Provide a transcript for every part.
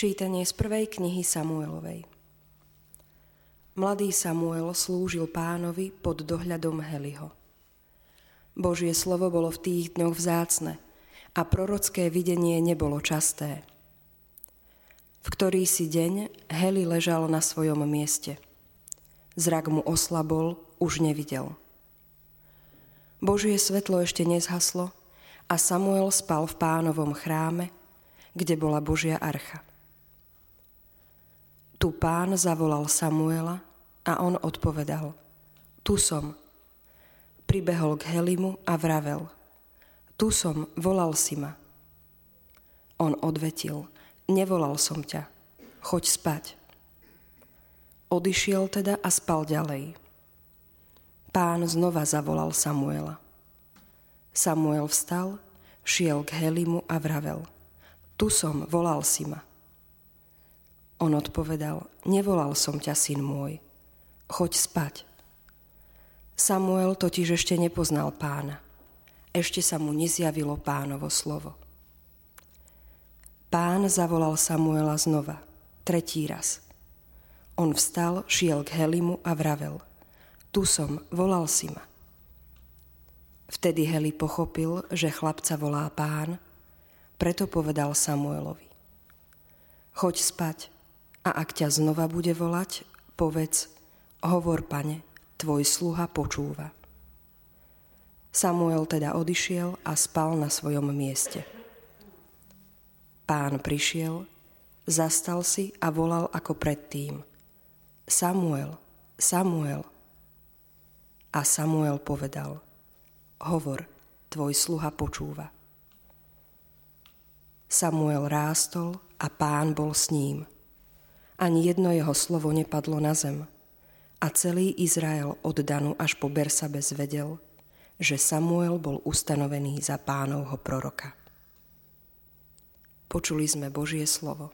Čítanie z prvej knihy Samuelovej. Mladý Samuel slúžil pánovi pod dohľadom Heliho. Božie slovo bolo v tých dňoch vzácne a prorocké videnie nebolo časté. V ktorý si deň Heli ležal na svojom mieste. Zrak mu oslabol, už nevidel. Božie svetlo ešte nezhaslo a Samuel spal v pánovom chráme, kde bola Božia archa. Tu pán zavolal Samuela a on odpovedal, tu som. Pribehol k Helimu a vravel, tu som, volal si ma. On odvetil, nevolal som ťa, choď spať. Odišiel teda a spal ďalej. Pán znova zavolal Samuela. Samuel vstal, šiel k Helimu a vravel, tu som, volal si ma. On odpovedal, nevolal som ťa, syn môj, choď spať. Samuel totiž ešte nepoznal pána. Ešte sa mu nezjavilo pánovo slovo. Pán zavolal Samuela znova, tretí raz. On vstal, šiel k Helimu a vravel, tu som, volal si ma. Vtedy Heli pochopil, že chlapca volá pán, preto povedal Samuelovi, choď spať, a ak ťa znova bude volať, povedz, hovor, pane, tvoj sluha počúva. Samuel teda odišiel a spal na svojom mieste. Pán prišiel, zastal si a volal ako predtým. Samuel, Samuel. A Samuel povedal, hovor, tvoj sluha počúva. Samuel rástol a pán bol s ním – ani jedno jeho slovo nepadlo na zem. A celý Izrael od Danu až po Bersabe zvedel, že Samuel bol ustanovený za pánovho proroka. Počuli sme Božie slovo.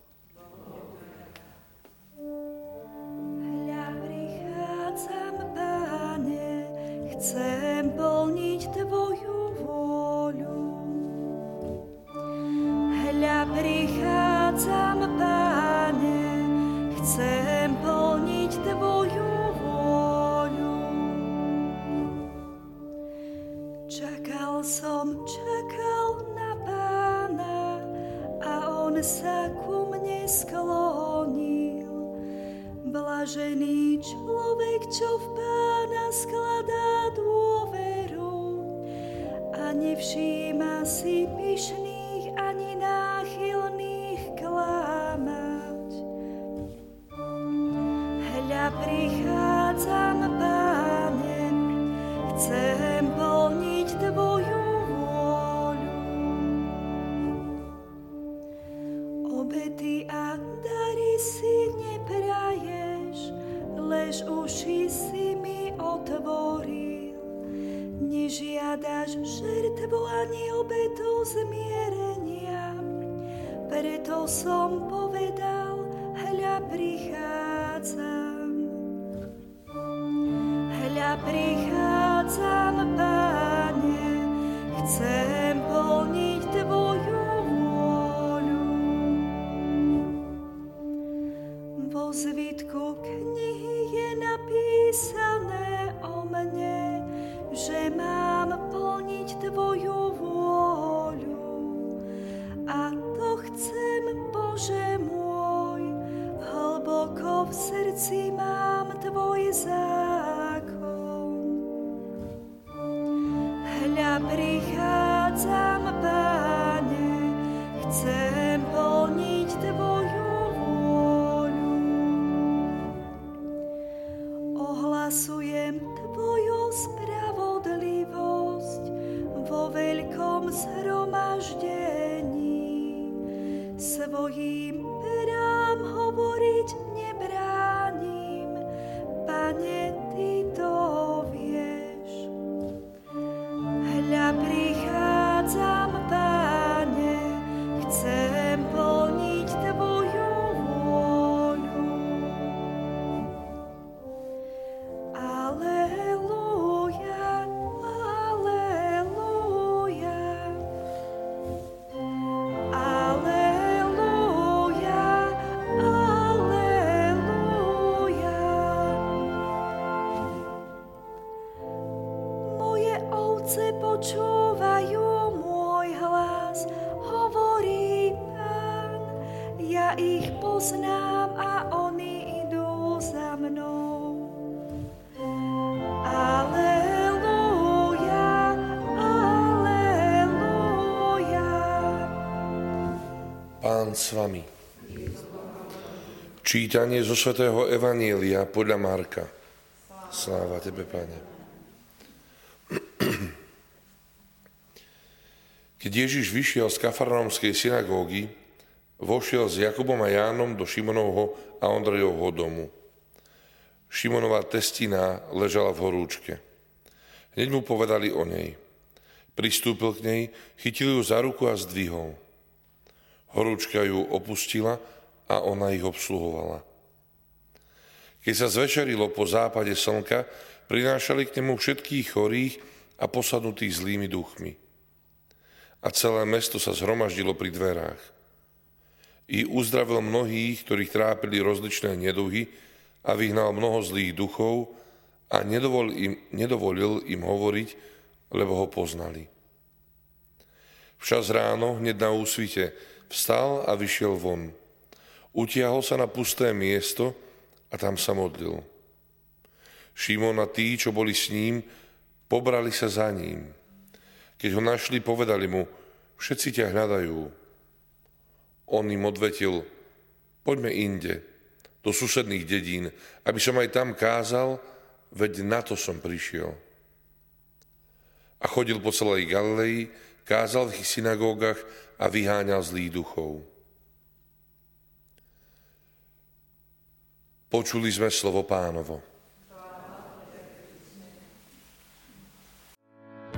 Sa ku mne sklonil. Blažený človek, čo v Pána skladá dôveru a nevšíma si pyšných Žertvu ani obetu zmierenia, preto som povedal, hľa prichádzam hľa prichádzam, A to chcem, Bože môj, hlboko v srdci mám Tvoj zákon. prichádzam, Páne, chcem plniť Tvoju vôľu. Ohlasujem Tvoju spravodlivosť vo veľkom zhromaždení. Of Elohim srdce počúvajú môj hlas, hovorí Pán. Ja ich poznám a oni idú za mnou. Ale Pán s vami. Čítanie zo svätého Evanielia podľa Marka. Sláva Tebe, Pane. Keď Ježiš vyšiel z kafarnaumskej synagógy, vošiel s Jakubom a Jánom do Šimonovho a Ondrejovho domu. Šimonová testina ležala v horúčke. Hneď mu povedali o nej. Pristúpil k nej, chytil ju za ruku a zdvihol. Horúčka ju opustila a ona ich obsluhovala. Keď sa zvečerilo po západe slnka, prinášali k nemu všetkých chorých a posadnutých zlými duchmi. A celé mesto sa zhromaždilo pri dverách i uzdravil mnohých, ktorých trápili rozličné neduhy a vyhnal mnoho zlých duchov a nedovolil im, nedovolil im hovoriť, lebo ho poznali. Včas ráno, hneď na úsvite, vstal a vyšiel von. Utiahol sa na pusté miesto a tam sa modlil. Šimon a tí, čo boli s ním, pobrali sa za ním. Keď ho našli, povedali mu, všetci ťa hľadajú. On im odvetil, poďme inde, do susedných dedín, aby som aj tam kázal, veď na to som prišiel. A chodil po celej Galilei, kázal v ich synagógach a vyháňal zlých duchov. Počuli sme slovo pánovo.